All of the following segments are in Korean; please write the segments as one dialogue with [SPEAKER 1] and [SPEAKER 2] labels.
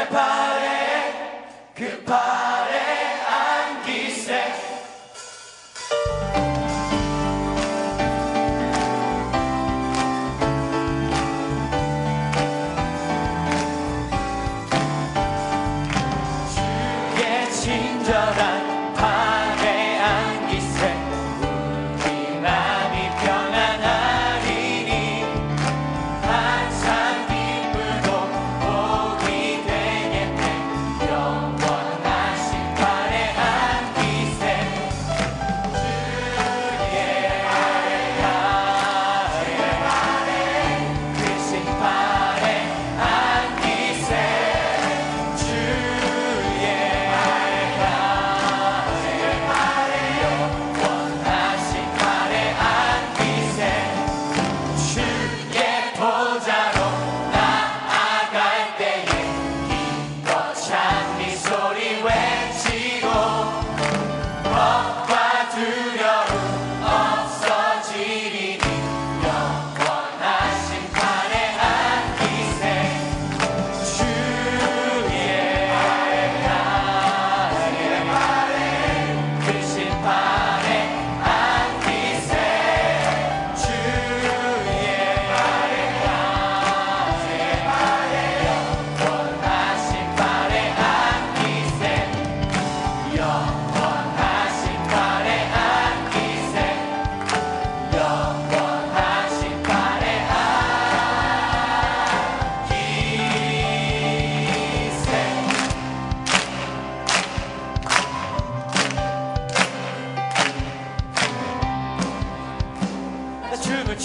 [SPEAKER 1] 그 파래 급하게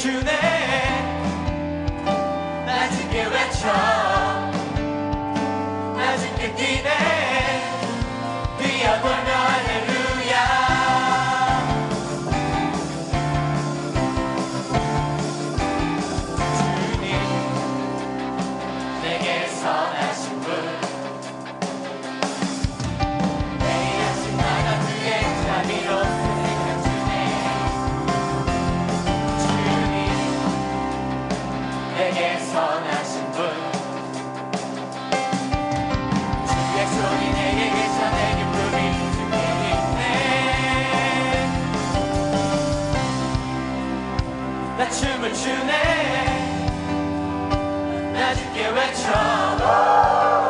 [SPEAKER 1] 주네 날 지게 외쳐 나 춤을 추네. 나 죽게 외쳐.